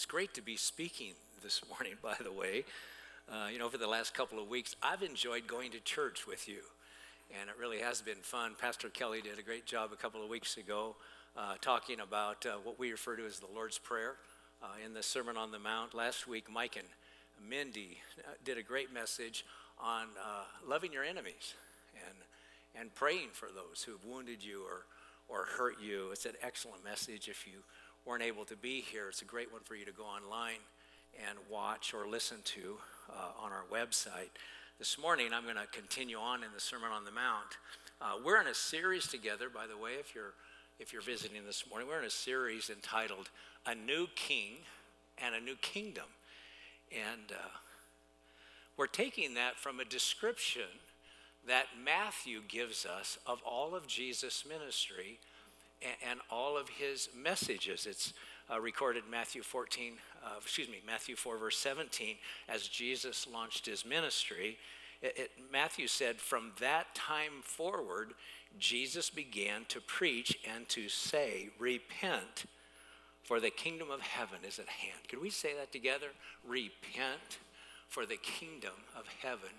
It's great to be speaking this morning, by the way. Uh, you know, over the last couple of weeks, I've enjoyed going to church with you, and it really has been fun. Pastor Kelly did a great job a couple of weeks ago uh, talking about uh, what we refer to as the Lord's Prayer uh, in the Sermon on the Mount. Last week, Mike and Mindy uh, did a great message on uh, loving your enemies and, and praying for those who have wounded you or, or hurt you. It's an excellent message if you weren't able to be here, it's a great one for you to go online and watch or listen to uh, on our website. This morning, I'm going to continue on in the Sermon on the Mount. Uh, we're in a series together, by the way, if you're, if you're visiting this morning, we're in a series entitled A New King and a New Kingdom. And uh, we're taking that from a description that Matthew gives us of all of Jesus' ministry and all of his messages. It's uh, recorded Matthew 14, uh, excuse me, Matthew 4, verse 17, as Jesus launched his ministry. It, it, Matthew said, From that time forward, Jesus began to preach and to say, Repent, for the kingdom of heaven is at hand. Could we say that together? Repent, for the kingdom of heaven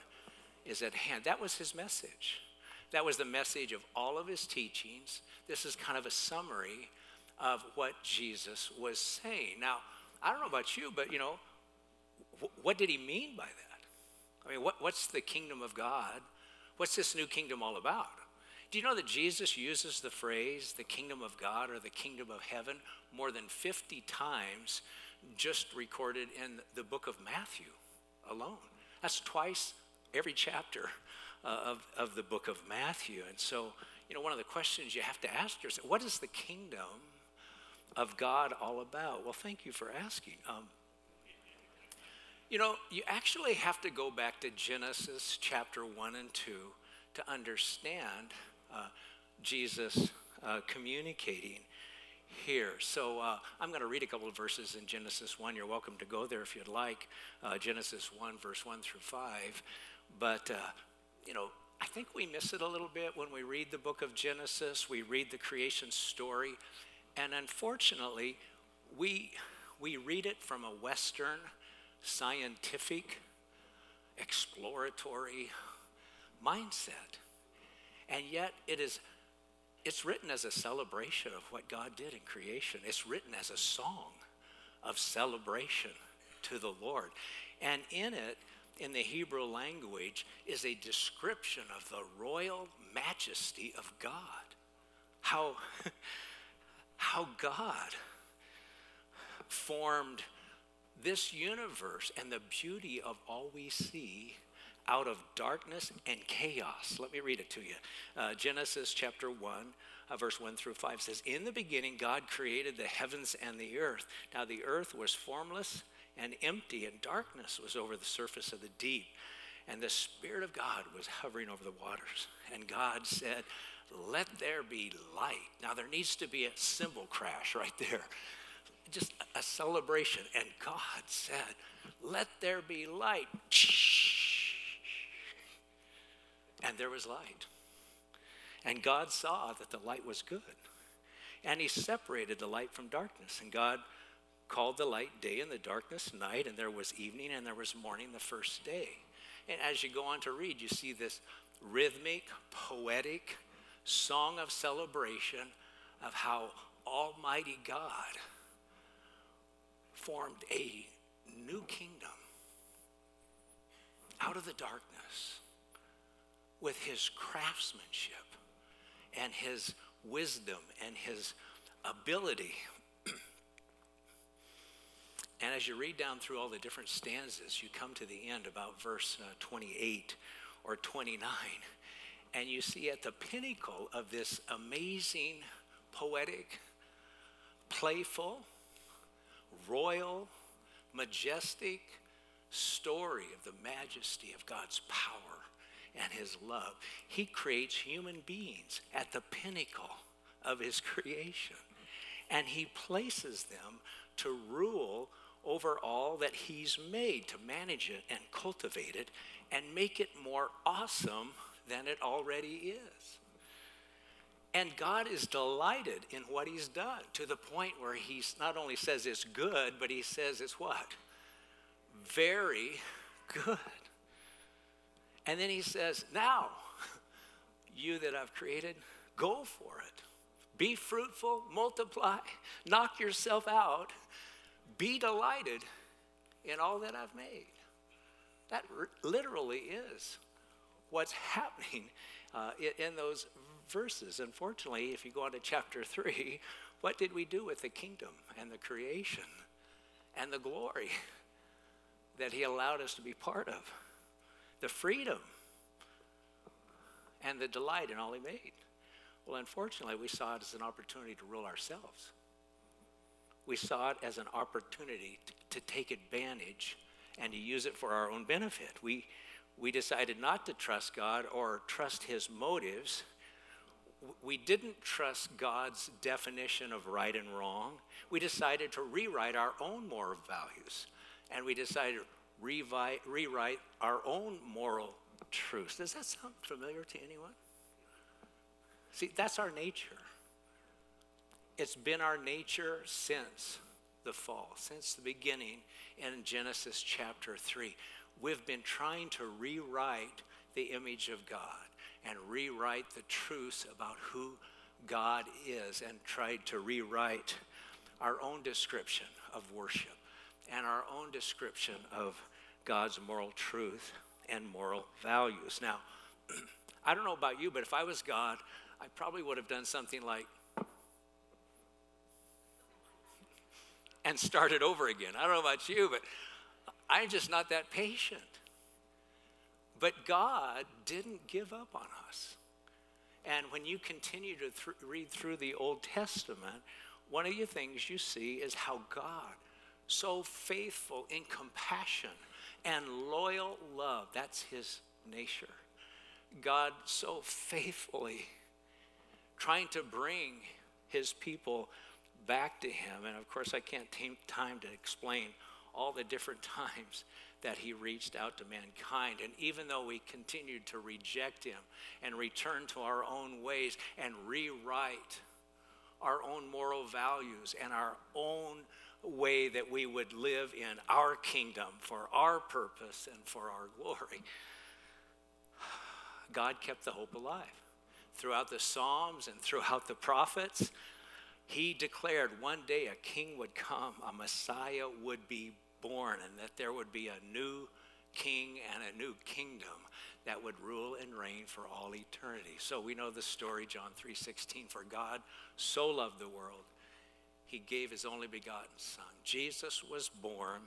is at hand. That was his message. That was the message of all of his teachings. This is kind of a summary of what Jesus was saying. Now, I don't know about you, but you know, wh- what did he mean by that? I mean, what, what's the kingdom of God? What's this new kingdom all about? Do you know that Jesus uses the phrase the kingdom of God or the kingdom of heaven more than 50 times just recorded in the book of Matthew alone? That's twice every chapter uh, of, of the book of Matthew. And so, you know, one of the questions you have to ask yourself what is the kingdom of God all about? Well, thank you for asking. Um, you know, you actually have to go back to Genesis chapter 1 and 2 to understand uh, Jesus uh, communicating here. So uh, I'm going to read a couple of verses in Genesis 1. You're welcome to go there if you'd like. Uh, Genesis 1, verse 1 through 5. But uh, you know, I think we miss it a little bit when we read the book of Genesis, we read the creation story, and unfortunately, we, we read it from a Western, scientific, exploratory mindset. And yet, it is it's written as a celebration of what God did in creation. It's written as a song of celebration to the Lord. And in it, in the Hebrew language is a description of the royal majesty of God. How, how God formed this universe and the beauty of all we see out of darkness and chaos. Let me read it to you. Uh, Genesis chapter 1, uh, verse 1 through 5 says, In the beginning, God created the heavens and the earth. Now, the earth was formless and empty, and darkness was over the surface of the deep. And the Spirit of God was hovering over the waters. And God said, Let there be light. Now, there needs to be a cymbal crash right there, just a celebration. And God said, Let there be light. And there was light. And God saw that the light was good. And He separated the light from darkness. And God called the light day and the darkness night, and there was evening and there was morning the first day. And as you go on to read, you see this rhythmic, poetic song of celebration of how Almighty God formed a new kingdom out of the darkness with his craftsmanship and his wisdom and his ability and as you read down through all the different stanzas, you come to the end about verse uh, 28 or 29, and you see at the pinnacle of this amazing, poetic, playful, royal, majestic story of the majesty of God's power and his love. He creates human beings at the pinnacle of his creation, and he places them to rule over all that He's made to manage it and cultivate it and make it more awesome than it already is. And God is delighted in what he's done to the point where he not only says it's good, but he says it's what? Very good. And then he says, Now, you that I've created, go for it. Be fruitful, multiply, knock yourself out, be delighted in all that I've made. That r- literally is what's happening uh, in, in those verses. Unfortunately, if you go on to chapter 3, what did we do with the kingdom and the creation and the glory that He allowed us to be part of? The freedom and the delight in all He made. Well, unfortunately, we saw it as an opportunity to rule ourselves. We saw it as an opportunity to, to take advantage and to use it for our own benefit. We, we decided not to trust God or trust His motives. We didn't trust God's definition of right and wrong. We decided to rewrite our own moral values. And we decided to rewrite, rewrite our own moral truths. Does that sound familiar to anyone? See, that's our nature. It's been our nature since the fall, since the beginning in Genesis chapter 3. We've been trying to rewrite the image of God and rewrite the truths about who God is and tried to rewrite our own description of worship and our own description of God's moral truth and moral values. Now, I don't know about you, but if I was God, I probably would have done something like, and started over again. I don't know about you, but I'm just not that patient. But God didn't give up on us. And when you continue to th- read through the Old Testament, one of the things you see is how God, so faithful in compassion and loyal love, that's his nature. God so faithfully trying to bring his people back to him. And of course, I can't take time to explain all the different times that he reached out to mankind. And even though we continued to reject him and return to our own ways and rewrite our own moral values and our own way that we would live in our kingdom for our purpose and for our glory, God kept the hope alive. Throughout the Psalms and throughout the prophets, he declared one day a king would come, a Messiah would be born, and that there would be a new king and a new kingdom that would rule and reign for all eternity. So we know the story John 3:16 for God so loved the world he gave his only begotten son. Jesus was born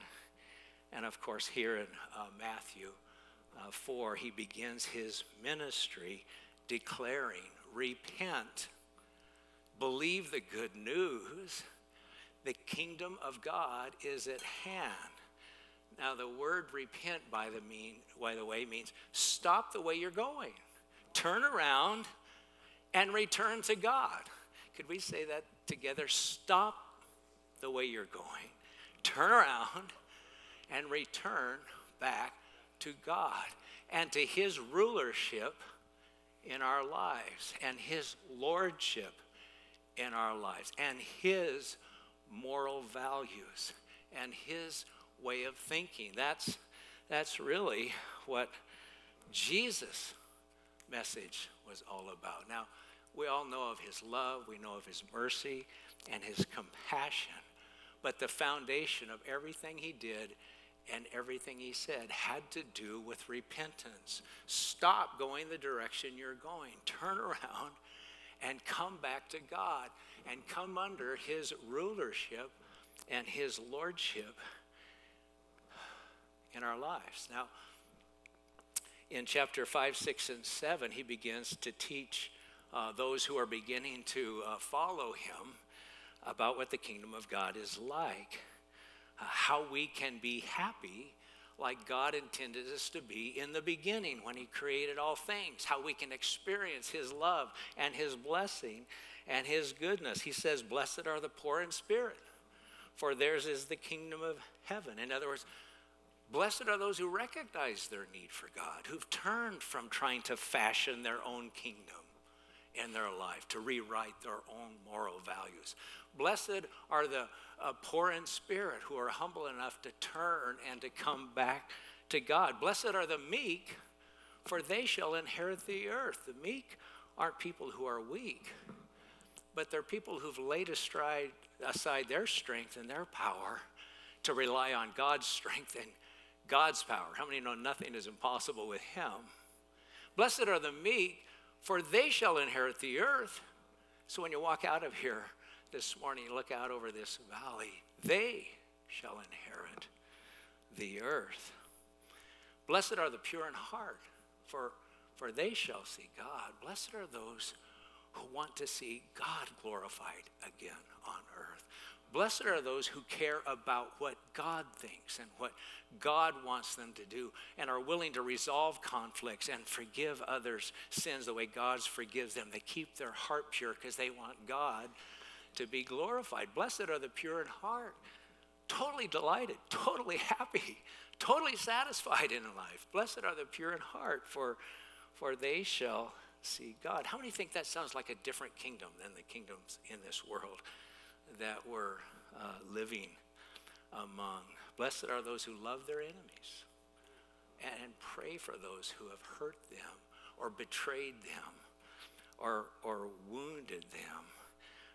and of course here in uh, Matthew uh, 4 he begins his ministry declaring repent believe the good news the kingdom of God is at hand. Now, the word repent, by the, mean, by the way, means stop the way you're going, turn around, and return to God. Could we say that together? Stop the way you're going, turn around, and return back to God and to His rulership in our lives and His lordship in our lives and His moral values and his way of thinking. That's, that's really what Jesus' message was all about. Now, we all know of his love, we know of his mercy and his compassion, but the foundation of everything he did and everything he said had to do with repentance. Stop going the direction you're going, turn around and come back to God and come under his rulership and his lordship in our lives. Now, in chapter 5, 6, and 7, he begins to teach uh, those who are beginning to uh, follow him about what the kingdom of God is like, uh, how we can be happy like God intended us to be in the beginning when He created all things, how we can experience His love and His blessing and His goodness. He says, Blessed are the poor in spirit, for theirs is the kingdom of heaven. In other words, blessed are those who recognize their need for God, who've turned from trying to fashion their own kingdom in their life, to rewrite their own moral values. Blessed are the uh, poor in spirit who are humble enough to turn and to come back to God. Blessed are the meek, for they shall inherit the earth. The meek aren't people who are weak, but they're people who've laid aside, aside their strength and their power to rely on God's strength and God's power. How many know nothing is impossible with Him? Blessed are the meek, for they shall inherit the earth. So when you walk out of here this morning, look out over this valley, they shall inherit the earth. Blessed are the pure in heart, for, for they shall see God. Blessed are those who want to see God glorified again on earth. Blessed are those who care about what God thinks and what God wants them to do and are willing to resolve conflicts and forgive others' sins the way God forgives them. They keep their heart pure because they want God to be glorified. Blessed are the pure in heart, totally delighted, totally happy, totally satisfied in life. Blessed are the pure in heart, for, for they shall see God. How many think that sounds like a different kingdom than the kingdoms in this world? That we're uh, living among. Blessed are those who love their enemies and, pray for those who have hurt them or betrayed them or, or wounded them.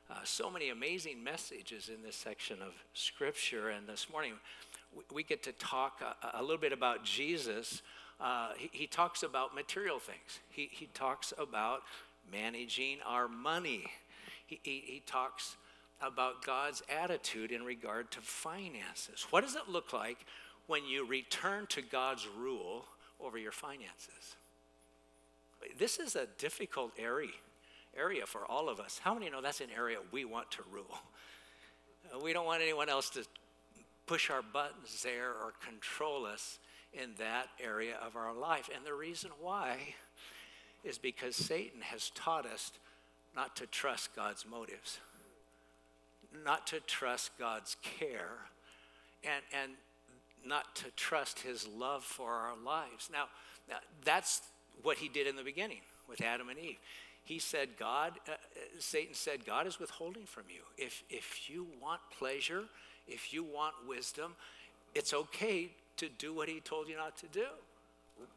Uh, so many amazing messages in this section of Scripture. And this morning, we, we get to talk a, a, little bit about Jesus. Uh, he, he, talks about material things, he, he talks about managing our money. He, he, he talks about God's attitude in regard to finances. What does it look like when you return to God's rule over your finances? This is a difficult area, area for all of us. How many know that's an area we want to rule? Uh, we don't want anyone else to push our buttons there or control us in that area of our life. And the reason why is because Satan has taught us not to trust God's motives not to trust God's care and, and not to trust his love for our lives. Now, that's what he did in the beginning with Adam and Eve. He said, God, uh, uh, Satan said, God is withholding from you. If, if you want pleasure, if you want wisdom, it's okay to do what he told you not to do.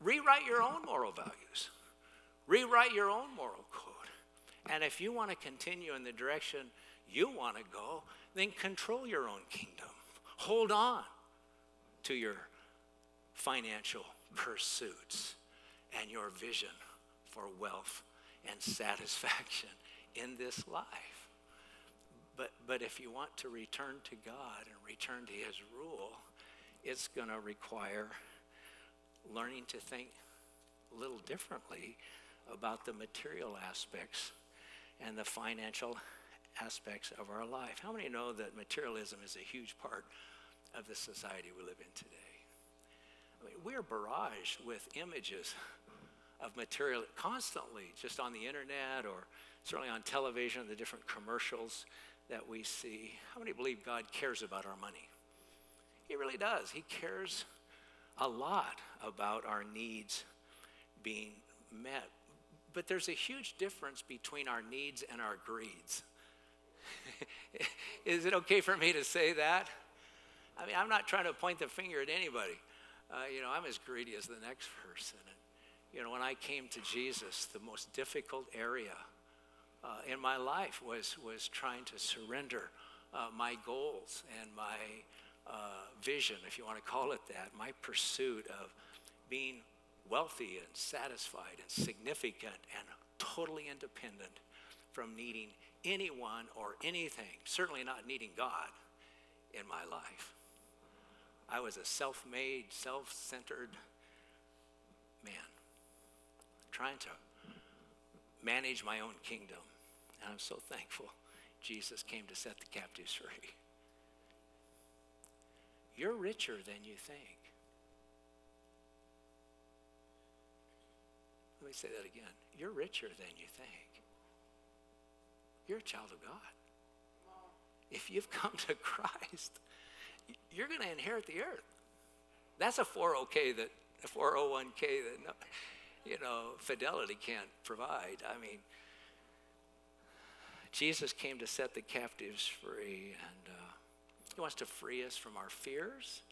Rewrite your own moral values, rewrite your own moral code. And if you want to continue in the direction you want to go, then control your own kingdom. Hold on to your financial pursuits and your vision for wealth and satisfaction in this life. But, but if you want to return to God and return to His rule, it's going to require learning to think a little differently about the material aspects and the financial aspects of our life. How many know that materialism is a huge part of the society we live in today? I mean, we're barraged with images of material constantly, just on the internet or certainly on television, the different commercials that we see. How many believe God cares about our money? He really does. He cares a lot about our needs being met. But there's a huge difference between our needs and our greeds. Is it okay for me to say that? I mean, I'm not trying to point the finger at anybody. Uh, you know, I'm as greedy as the next person. And, you know, when I came to Jesus, the most difficult area uh, in my life was, was trying to surrender uh, my goals and my uh, vision, if you want to call it that, my pursuit of being wealthy and satisfied and significant and totally independent from needing anyone or anything, certainly not needing God in my life. I was a self made, self centered man trying to manage my own kingdom. And I'm so thankful Jesus came to set the captives free. You're richer than you think. Let me say that again. You're richer than you think. You're a child of God. If you've come to Christ, you're going to inherit the earth. That's a 401k that a 401k that you know Fidelity can't provide. I mean, Jesus came to set the captives free, and uh, He wants to free us from our fears,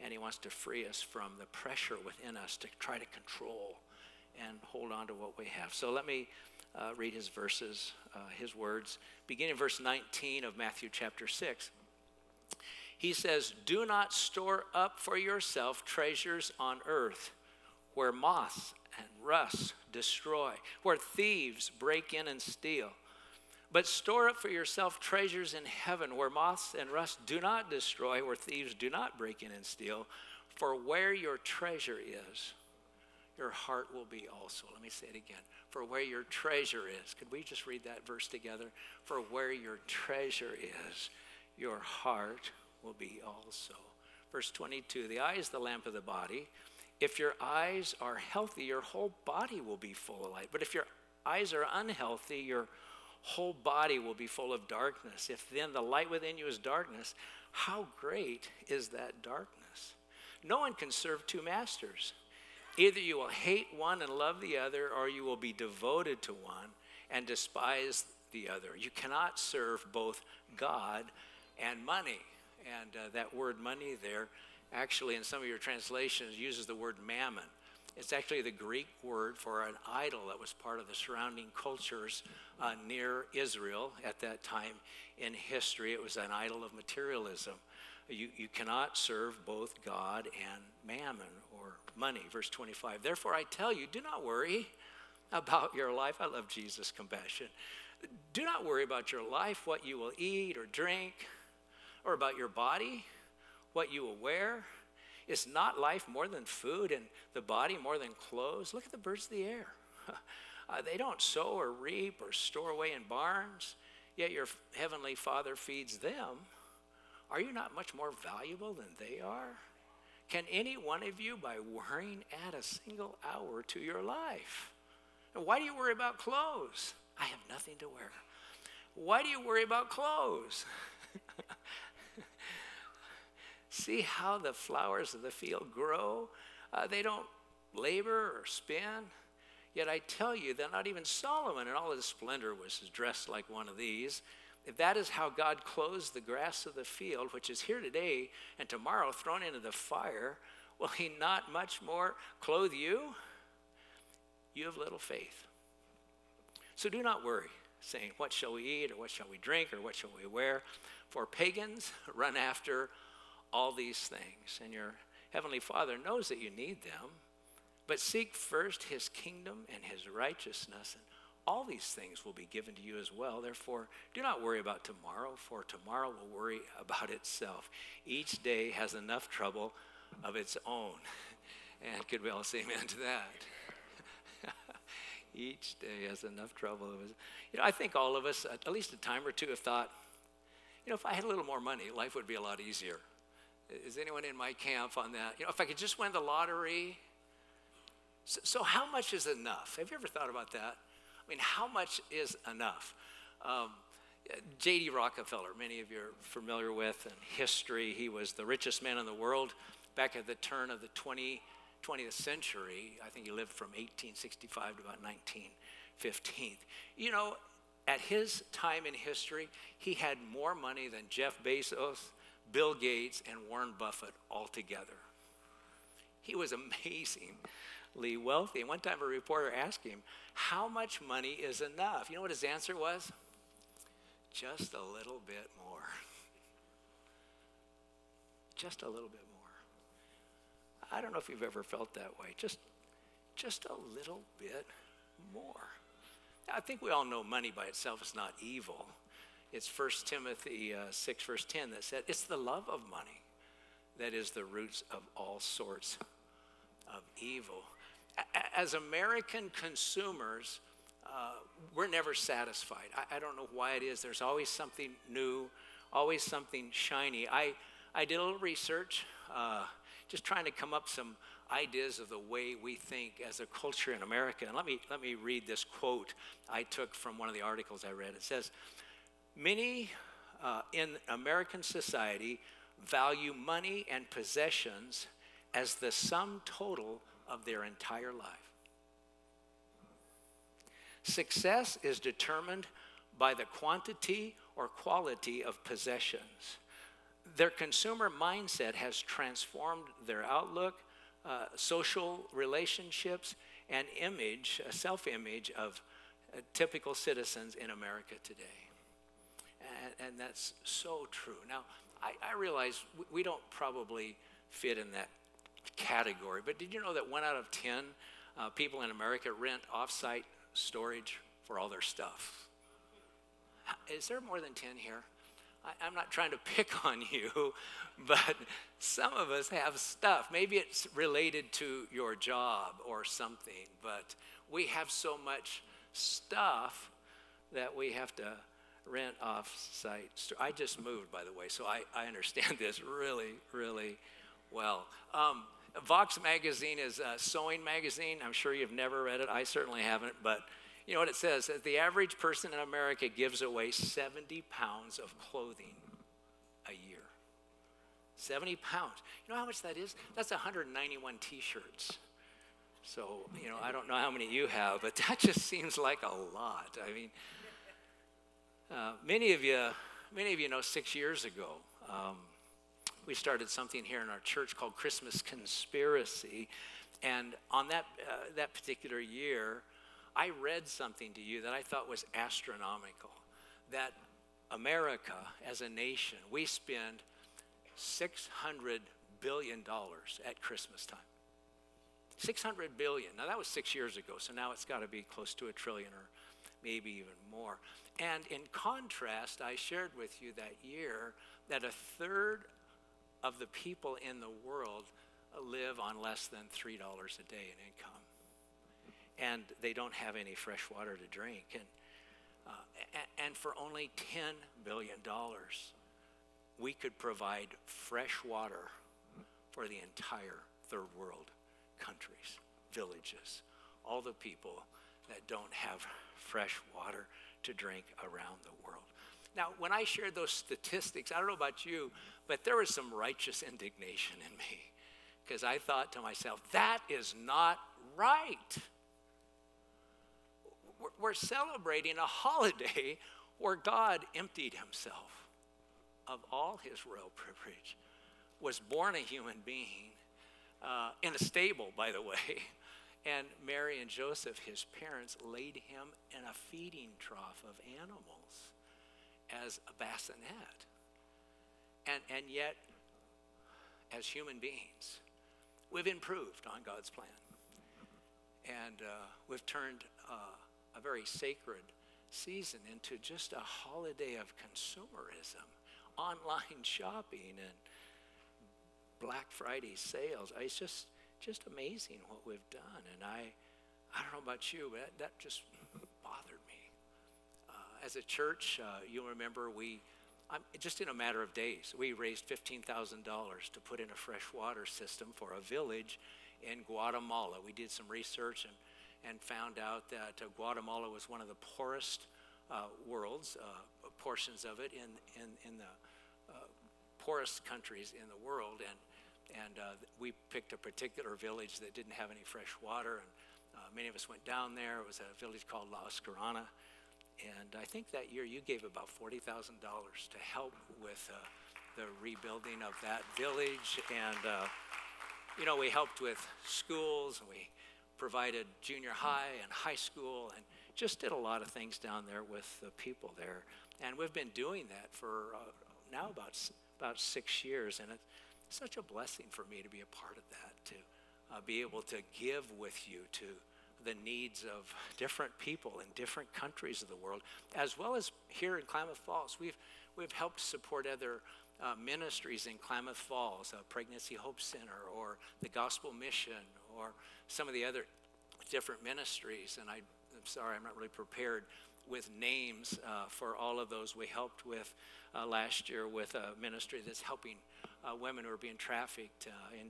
and He wants to free us from the pressure within us to try to control and hold on to what we have. So let me uh, read His verses, uh, His words, beginning verse 19 of Matthew chapter 6. He says, Do not store up for yourself treasures on earth where moths and rust destroy, where thieves break in and steal. But store up for yourself treasures in heaven where moths and rust do not destroy, where thieves do not break in and steal. For where your treasure is, your heart will be also. Let me say it again. For where your treasure is. Could we just read that verse together? For where your treasure is, your heart will be also. Verse 22 The eye is the lamp of the body. If your eyes are healthy, your whole body will be full of light. But if your eyes are unhealthy, your whole body will be full of darkness. If then the light within you is darkness, how great is that darkness? No one can serve two masters. Either you will hate one and love the other, or you will be devoted to one and despise the other. You cannot serve both God and money. And uh, that word money there, actually, in some of your translations, uses the word mammon. It's actually the Greek word for an idol that was part of the surrounding cultures uh, near Israel at that time in history. It was an idol of materialism. You, you cannot serve both God and mammon or money. Verse 25. Therefore, I tell you, do not worry about your life. I love Jesus' compassion. Do not worry about your life, what you will eat or drink, or about your body, what you will wear. Is not life more than food and the body more than clothes? Look at the birds of the air. uh, they don't sow or reap or store away in barns, yet your heavenly Father feeds them. Are you not much more valuable than they are? Can any one of you, by worrying, add a single hour to your life? Why do you worry about clothes? I have nothing to wear. Why do you worry about clothes? See how the flowers of the field grow? Uh, they don't labor or spin. Yet I tell you that not even Solomon in all his splendor was dressed like one of these. If that is how God clothes the grass of the field, which is here today and tomorrow thrown into the fire, will he not much more clothe you? You have little faith. So do not worry, saying, What shall we eat, or what shall we drink, or what shall we wear? For pagans run after all these things, and your heavenly Father knows that you need them. But seek first his kingdom and his righteousness, and all these things will be given to you as well. Therefore, do not worry about tomorrow, for tomorrow will worry about itself. Each day has enough trouble of its own. And could we all say amen to that? Each day has enough trouble of its You know, I think all of us, at least a time or two, have thought, you know, if I had a little more money, life would be a lot easier. Is anyone in my camp on that? You know, if I could just win the lottery. So, so how much is enough? Have you ever thought about that? I mean, how much is enough? Um, J.D. Rockefeller, many of you are familiar with in history. He was the richest man in the world back at the turn of the 20, 20th century. I think he lived from 1865 to about 1915. You know, at his time in history, he had more money than Jeff Bezos, Bill Gates, and Warren Buffett all together. He was amazingly wealthy. And one time a reporter asked him, How much money is enough? You know what his answer was? Just a little bit more. Just a little bit more. I don't know if you've ever felt that way. Just, just a little bit more. I think we all know money by itself is not evil. It's 1 Timothy uh, 6, verse 10 that said, It's the love of money that is the roots of all sorts of evil. As American consumers, uh, we're never satisfied. I, I, don't know why it is. There's always something new, always something shiny. I, I did a little research, uh, just trying to come up some ideas of the way we think as a culture in America. And let me, let me read this quote I took from one of the articles I read. It says, Many uh, in American society value money and possessions as the sum total of their entire life. Success is determined by the quantity or quality of possessions. Their consumer mindset has transformed their outlook, uh, social relationships, and image, a self image of uh, typical citizens in America today. And, and that's so true. Now, I, I realize we don't probably fit in that category, but did you know that one out of 10 uh, people in America rent offsite storage for all their stuff? Is there more than 10 here? I, am not trying to pick on you, but some of us have stuff. Maybe it's related to your job or something, but we have so much stuff that we have to rent off site. I just moved, by the way, so I, I understand this really, really well. Um, Vox magazine is a sewing magazine. I'm sure you've never read it. I certainly haven't, but you know what it says? That the average person in America gives away 70 pounds of clothing a year. 70 pounds. You know how much that is? That's 191 t shirts. So, you know, I don't know how many you have, but that just seems like a lot. I mean, uh, many of you, many of you know six years ago, um, we started something here in our church called Christmas Conspiracy. And on that, uh, that particular year, I read something to you that I thought was astronomical that America as a nation, we spend $600 billion at Christmas time. 600 billion. Now that was six years ago, so now it's got to be close to a trillion or maybe even more. And in contrast, I shared with you that year that a third of the people in the world live on less than $3 a day in income and they don't have any fresh water to drink. And, uh, and for only $10 billion, we could provide fresh water for the entire third world countries, villages, all the people that don't have fresh water to drink around the world. Now, when I shared those statistics, I don't know about you, but there was some righteous indignation in me because I thought to myself, that is not right we're celebrating a holiday where God emptied himself of all his royal privilege, was born a human being uh, in a stable, by the way. And Mary and Joseph, his parents, laid him in a feeding trough of animals as a bassinet. And, and yet, as human beings, we've improved on God's plan. And uh, we've turned uh, a very sacred season into just a holiday of consumerism, online shopping, and Black Friday sales. It's just just amazing what we've done, and I I don't know about you, but that, that just as a church, uh, you'll remember we. Just in a matter of days, we raised $15,000 to put in a fresh water system for a village in Guatemala. We did some research and and found out that uh, Guatemala was one of the poorest uh, worlds, uh, portions of it in, in, in the uh, poorest countries in the world. And, and uh, we picked a particular village that didn't have any fresh water. And many of us went down there. It was a village called La Escarana. And I think that year you gave about $40,000 to help with the rebuilding of that village. And, you know, we helped with schools and we provided junior high and high school and just did a lot of things down there with the people there. And we've been doing that for uh, now about, about six years. And it's such a blessing for me to be a part of that, to uh, be able to give with you to the needs of different people in different countries of the world, as well as here in Klamath Falls. We've, we've helped support other uh, ministries in Klamath Falls, uh, Pregnancy Hope Center, or the Gospel Mission, or some of the other different ministries. And I, am sorry, I'm not really prepared with names uh, for all of those. We helped with uh, last year with a ministry that's helping uh, women who are being trafficked in,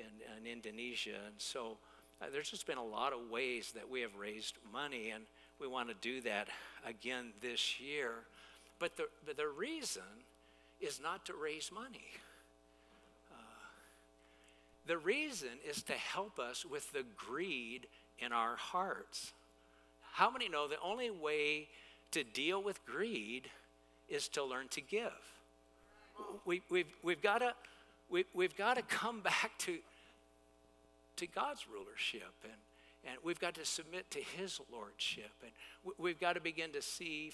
in, in, Indonesia. And so uh, there's just been a lot of ways that we have raised money, and we want to do that again this year. But the, but the reason is not to raise money. The reason is to help us with the greed in our hearts. How many know the only way to deal with greed is to learn to give. We, we've, we've got to we, we've got to come back to, to God's rulership and, and we've got to submit to His lordship. And we've got to begin to see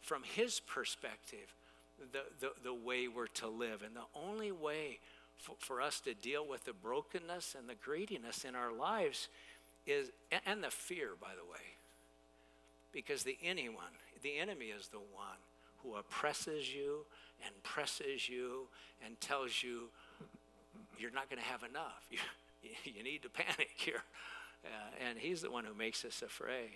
from His perspective the, the, the way we're to live. And the only way for, for us to deal with the brokenness and the greediness in our lives is, and the fear, by the way, because the anyone, the enemy is the one who oppresses you and presses you and tells you you're not going to have enough. You, need to panic here. Uh, and he's the one who makes us afraid.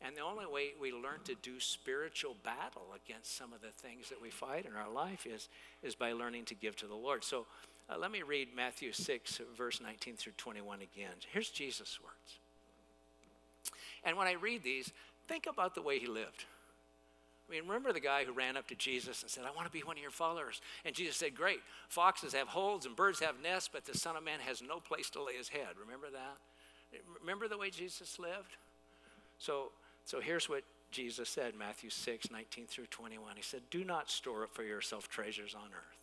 And the only way we learn to do spiritual battle against some of the things that we fight in our life is, is by learning to give to the Lord. So uh, let me read Matthew 6, verse 19 through 21 again. Here's Jesus' words. And when I read these, think about the way he lived. I mean, remember the guy who ran up to Jesus and said, I want to be one of your followers. And Jesus said, Great, foxes have holes and birds have nests, but the Son of Man has no place to lay his head. Remember that? Remember the way Jesus lived? So, so here's what Jesus said, Matthew 6, 19 through 21. He said, Do not store up for yourself treasures on earth,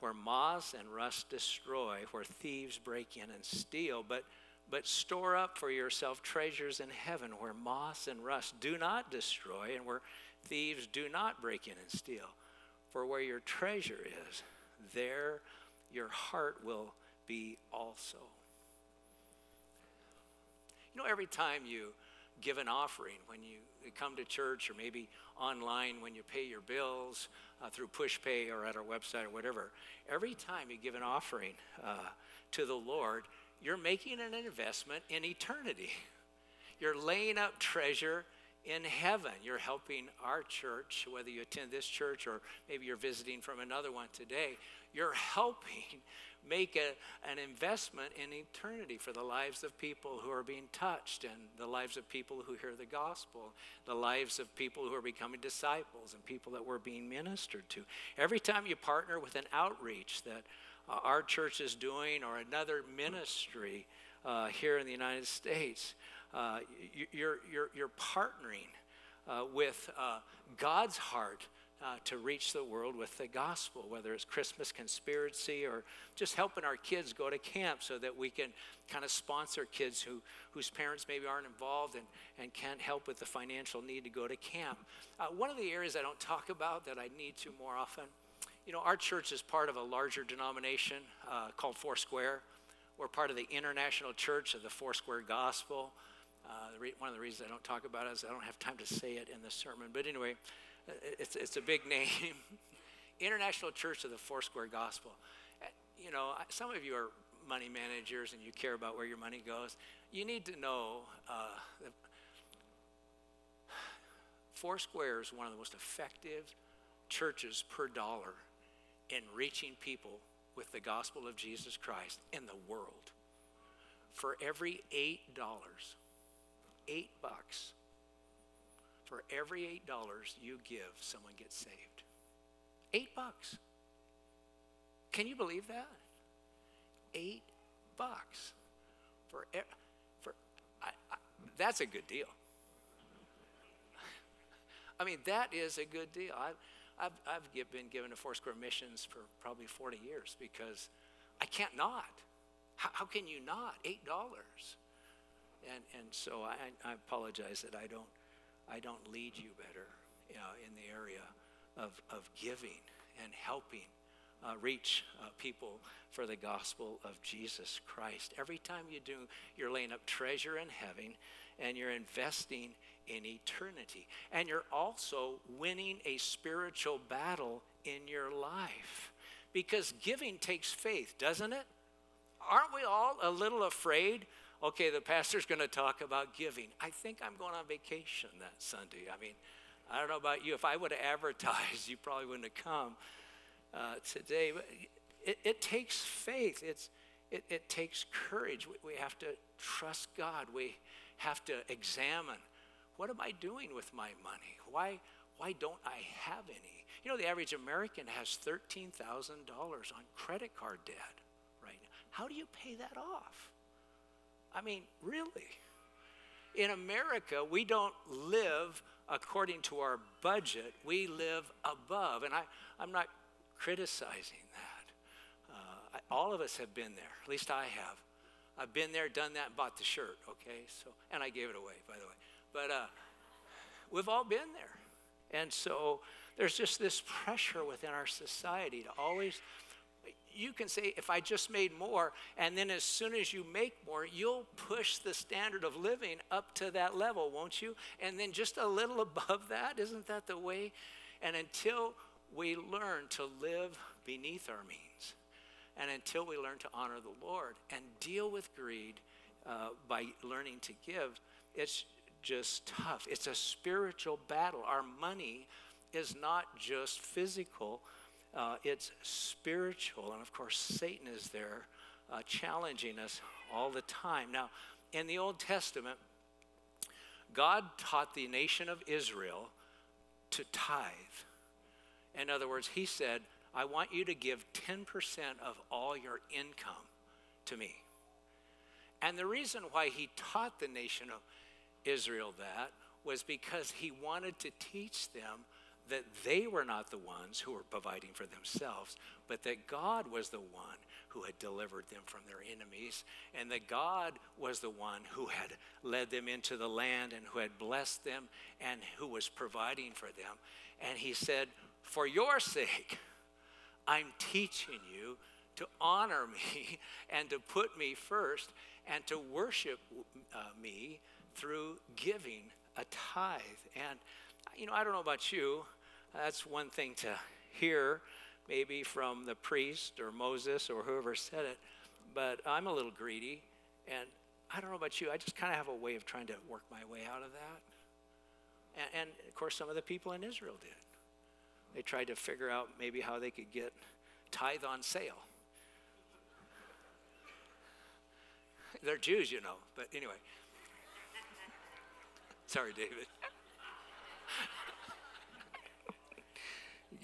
where moths and rust destroy, where thieves break in and steal, but but store up for yourself treasures in heaven where moss and rust do not destroy and where thieves do not break in and steal. For where your treasure is, there your heart will be also. You know, every time you give an offering, when you come to church or maybe online when you pay your bills uh, through PushPay or at our website or whatever, every time you give an offering uh, to the Lord, you're making an investment in eternity. You're laying up treasure in heaven. You're helping our church, whether you attend this church or maybe you're visiting from another one today, you're helping make a, an investment in eternity for the lives of people who are being touched and the lives of people who hear the gospel, the lives of people who are becoming disciples and people that we're being ministered to. Every time you partner with an outreach that our church is doing or another ministry uh, here in the United States. Uh, you're, you're, you're partnering uh, with uh, God's heart uh, to reach the world with the gospel, whether it's Christmas conspiracy or just helping our kids go to camp so that we can kind of sponsor kids who, whose parents maybe aren't involved and, and can't help with the financial need to go to camp. one of the areas I don't talk about that I need to more often you know, our church is part of a larger denomination uh, called Foursquare. We're part of the International Church of the Foursquare Gospel. Uh, one of the reasons I don't talk about it is I don't have time to say it in the sermon. But anyway, it's, it's a big name. International Church of the Foursquare Gospel. Uh, you know, some of you are money managers and you care about where your money goes. You need to know uh, Foursquare is one of the most effective churches per dollar in reaching people with the gospel of Jesus Christ in the world. For every eight dollars, eight bucks, for every eight dollars you give, someone gets saved. Eight bucks. Can you believe that? Eight bucks for for I, I, that's a good deal. I mean, that is a good deal. I, I've, I've been given to Foursquare Missions for probably 40 years because I can't not. How, how can you not? $8. And, and so I, I apologize that I don't, I don't lead you better you know, in the area of, of giving and helping uh, reach uh, people for the gospel of Jesus Christ. Every time you do, you're laying up treasure in heaven and you're investing in eternity. And you're also winning a spiritual battle in your life. Because giving takes faith, doesn't it? Aren't we all a little afraid? Okay, the pastor's going to talk about giving. I think I'm going on vacation that Sunday. I mean, I don't know about you. If I would have advertised, you probably wouldn't have come uh, today. It, it takes faith. It's, it, it takes courage. We, we have to trust God. We have to examine what am I doing with my money? Why, why don't I have any? You know, the average American has $13,000 on credit card debt right now. How do you pay that off? I mean, really? in America, we don't live according to our budget, we live above. And I, I'm not criticizing that. Uh, I, all of us have been there, at least I have. I've been there, done that, bought the shirt, okay? So, and I gave it away, by the way. But uh, we've all been there. And so there's just this pressure within our society to always you can say, if I just made more, and then as soon as you make more, you'll push the standard of living up to that level, won't you? And then just a little above that, isn't that the way? And until we learn to live beneath our means, and until we learn to honor the Lord and deal with greed uh, by learning to give, it's just tough. It's a spiritual battle. Our money is not just physical uh, it's spiritual. And of course, Satan is there uh, challenging us all the time. Now, in the Old Testament, God taught the nation of Israel to tithe. In other words, He said, I want you to give 10% of all your income to me. And the reason why He taught the nation of Israel that was because He wanted to teach them that they were not the ones who were providing for themselves, but that God was the one who had delivered them from their enemies, and that God was the one who had led them into the land and who had blessed them and who was providing for them. And he said, For your sake, I'm teaching you to honor me and to put me first and to worship uh, me through giving a tithe. And you know, I don't know about you. That's one thing to hear, maybe from the priest or Moses or whoever said it, but I'm a little greedy, and I don't know about you. I just kind of have a way of trying to work my way out of that. And, and of course, some of the people in Israel did. They tried to figure out maybe how they could get tithe on sale. They're Jews, you know, but anyway. Sorry, David.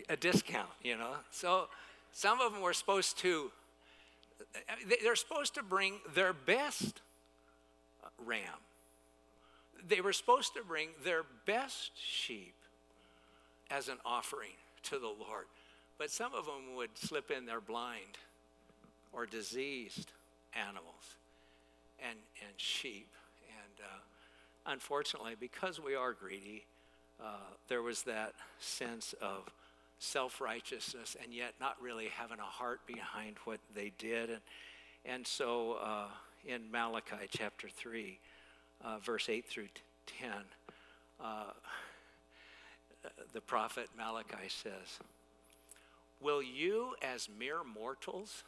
a discount, you know. So some of them were supposed to, they're supposed to bring their best ram. They were supposed to bring their best sheep as an offering to the Lord. But some of them would slip in their blind or diseased animals and, and sheep. And uh, unfortunately, because we are greedy, uh, there was that sense of self righteousness and yet not really having a heart behind what they did. And, and so uh, in Malachi chapter 3, uh, verse 8 through 10, uh, the prophet Malachi says, Will you, as mere mortals,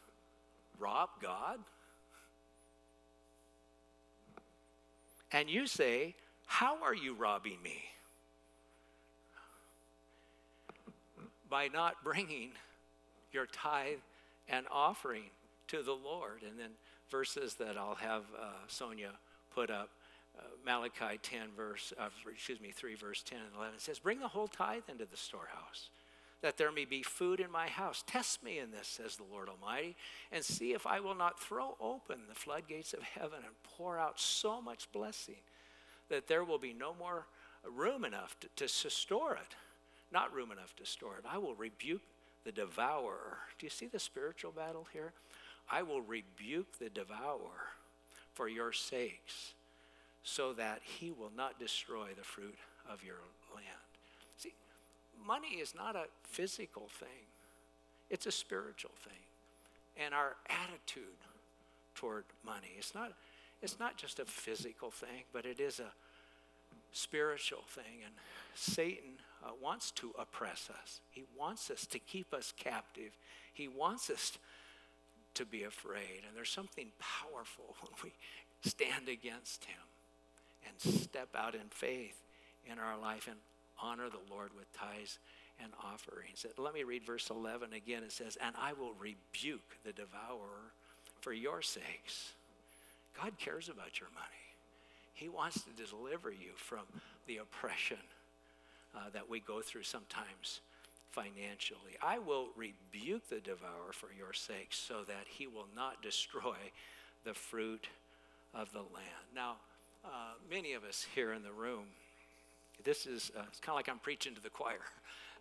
rob God? And you say, How are you robbing me? by not bringing your tithe and offering to the Lord. And then verses that I'll have uh, Sonia put up. Uh, Malachi 10 verse, uh, excuse me, 3 verse 10 and 11 says, Bring the whole tithe into the storehouse, that there may be food in my house. Test me in this, says the Lord Almighty, and see if I will not throw open the floodgates of heaven and pour out so much blessing that there will be no more room enough to, to store it not room enough to store it. I will rebuke the devourer. Do you see the spiritual battle here? I will rebuke the devourer for your sakes, so that he will not destroy the fruit of your land. Money is not a physical thing, it's a spiritual thing. And our attitude toward money, it's not, it's not just a physical thing, but it is a spiritual thing. And Satan uh, wants to oppress us. He wants us to keep us captive. He wants us to be afraid. And there's something powerful when we stand against him and step out in faith in our life and honor the Lord with tithes and offerings. Let me read verse 11 again. It says, And I will rebuke the devourer for your sakes. God cares about your money. He wants to deliver you from the oppression uh, that we go through sometimes financially. I will rebuke the devourer for your sakes so that he will not destroy the fruit of the land. Now, uh, many of us here in the room, this is, uh, it's kind of like I'm preaching to the choir.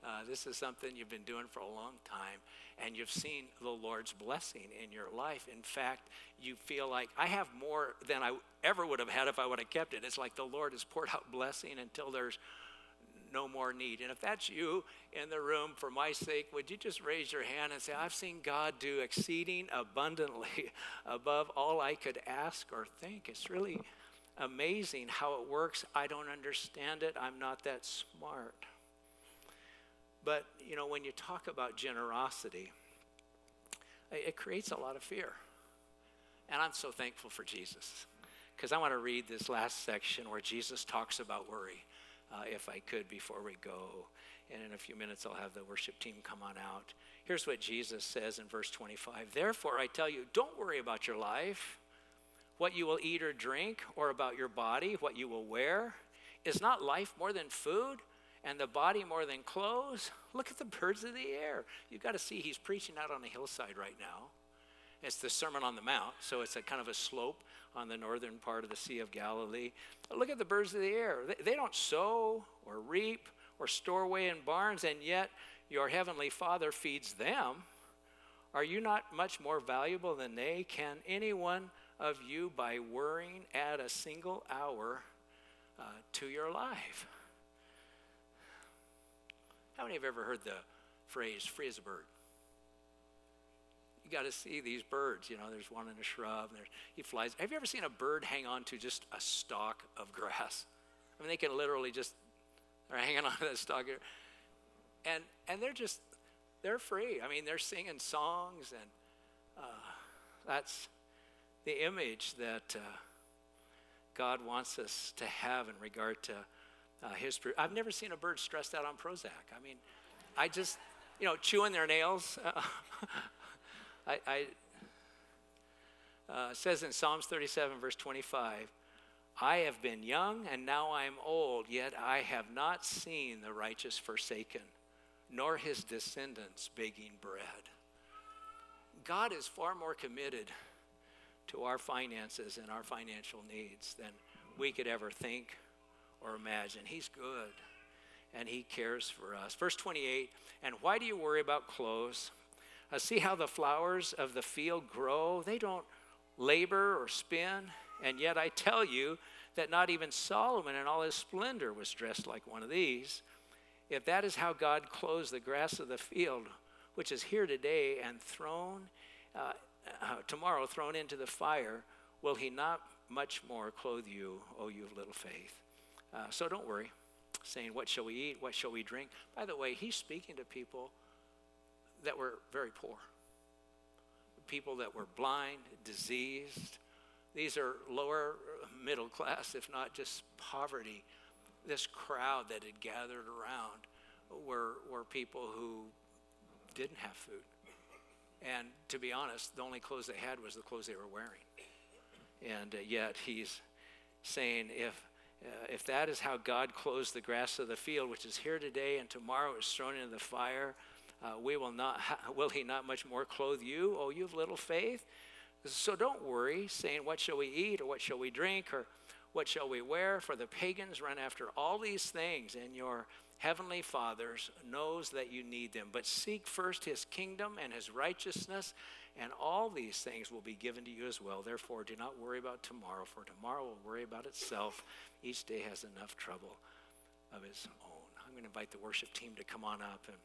Uh, this is something you've been doing for a long time, and you've seen the Lord's blessing in your life. In fact, you feel like I have more than I ever would have had if I would have kept it. It's like the Lord has poured out blessing until there's no more need. And if that's you in the room, for my sake, would you just raise your hand and say, I've seen God do exceeding abundantly above all I could ask or think? It's really amazing how it works. I don't understand it. I'm not that smart. But, you know, when you talk about generosity, it creates a lot of fear. And I'm so thankful for Jesus because I want to read this last section where Jesus talks about worry, uh, if I could, before we go. And in a few minutes, I'll have the worship team come on out. Here's what Jesus says in verse 25 Therefore, I tell you, don't worry about your life, what you will eat or drink, or about your body, what you will wear. Is not life more than food? and the body more than clothes. Look at the birds of the air. You've got to see he's preaching out on a hillside right now. It's the Sermon on the Mount, so it's a kind of a slope on the northern part of the Sea of Galilee. Look at the birds of the air. They, don't sow or reap or store away in barns, and yet your heavenly Father feeds them. Are you not much more valuable than they? Can anyone of you, by worrying, add a single hour uh, to your life? How many have ever heard the phrase free as a bird? You got to see these birds. You know, there's one in a shrub, and he flies. Have you ever seen a bird hang on to just a stalk of grass? I mean, they can literally just, they're hanging on to that stalk. And, and they're just, they're free. I mean, they're singing songs, and uh, that's the image that uh, God wants us to have in regard to uh, history. I've never seen a bird stressed out on Prozac. I mean, I just, you know, chewing their nails. I, I uh, says in Psalms 37, verse 25, I have been young and now I am old, yet I have not seen the righteous forsaken, nor his descendants begging bread. God is far more committed to our finances and our financial needs than we could ever think or imagine. He's good and He cares for us. Verse 28 And why do you worry about clothes? Uh, see how the flowers of the field grow? They don't labor or spin. And yet I tell you that not even Solomon in all his splendor was dressed like one of these. If that is how God clothes the grass of the field, which is here today and thrown tomorrow, thrown into the fire, will He not much more clothe you, O you of little faith? Uh, so don't worry, saying, What shall we eat? What shall we drink? By the way, he's speaking to people that were very poor, people that were blind, diseased. These are lower middle class, if not just poverty. This crowd that had gathered around were, were people who didn't have food. And to be honest, the only clothes they had was the clothes they were wearing. And uh, yet he's saying, if uh, if that is how God clothes the grass of the field, which is here today and tomorrow is thrown into the fire, uh, we will not. Will He not much more clothe you, oh you have little faith? So don't worry, saying, "What shall we eat, or what shall we drink, or what shall we wear?" For the pagans run after all these things, and your heavenly Father knows that you need them. But seek first His kingdom and His righteousness, and all these things will be given to you as well. Therefore, do not worry about tomorrow, for tomorrow will worry about itself. Each day has enough trouble of its own. I'm going to invite the worship team to come on up and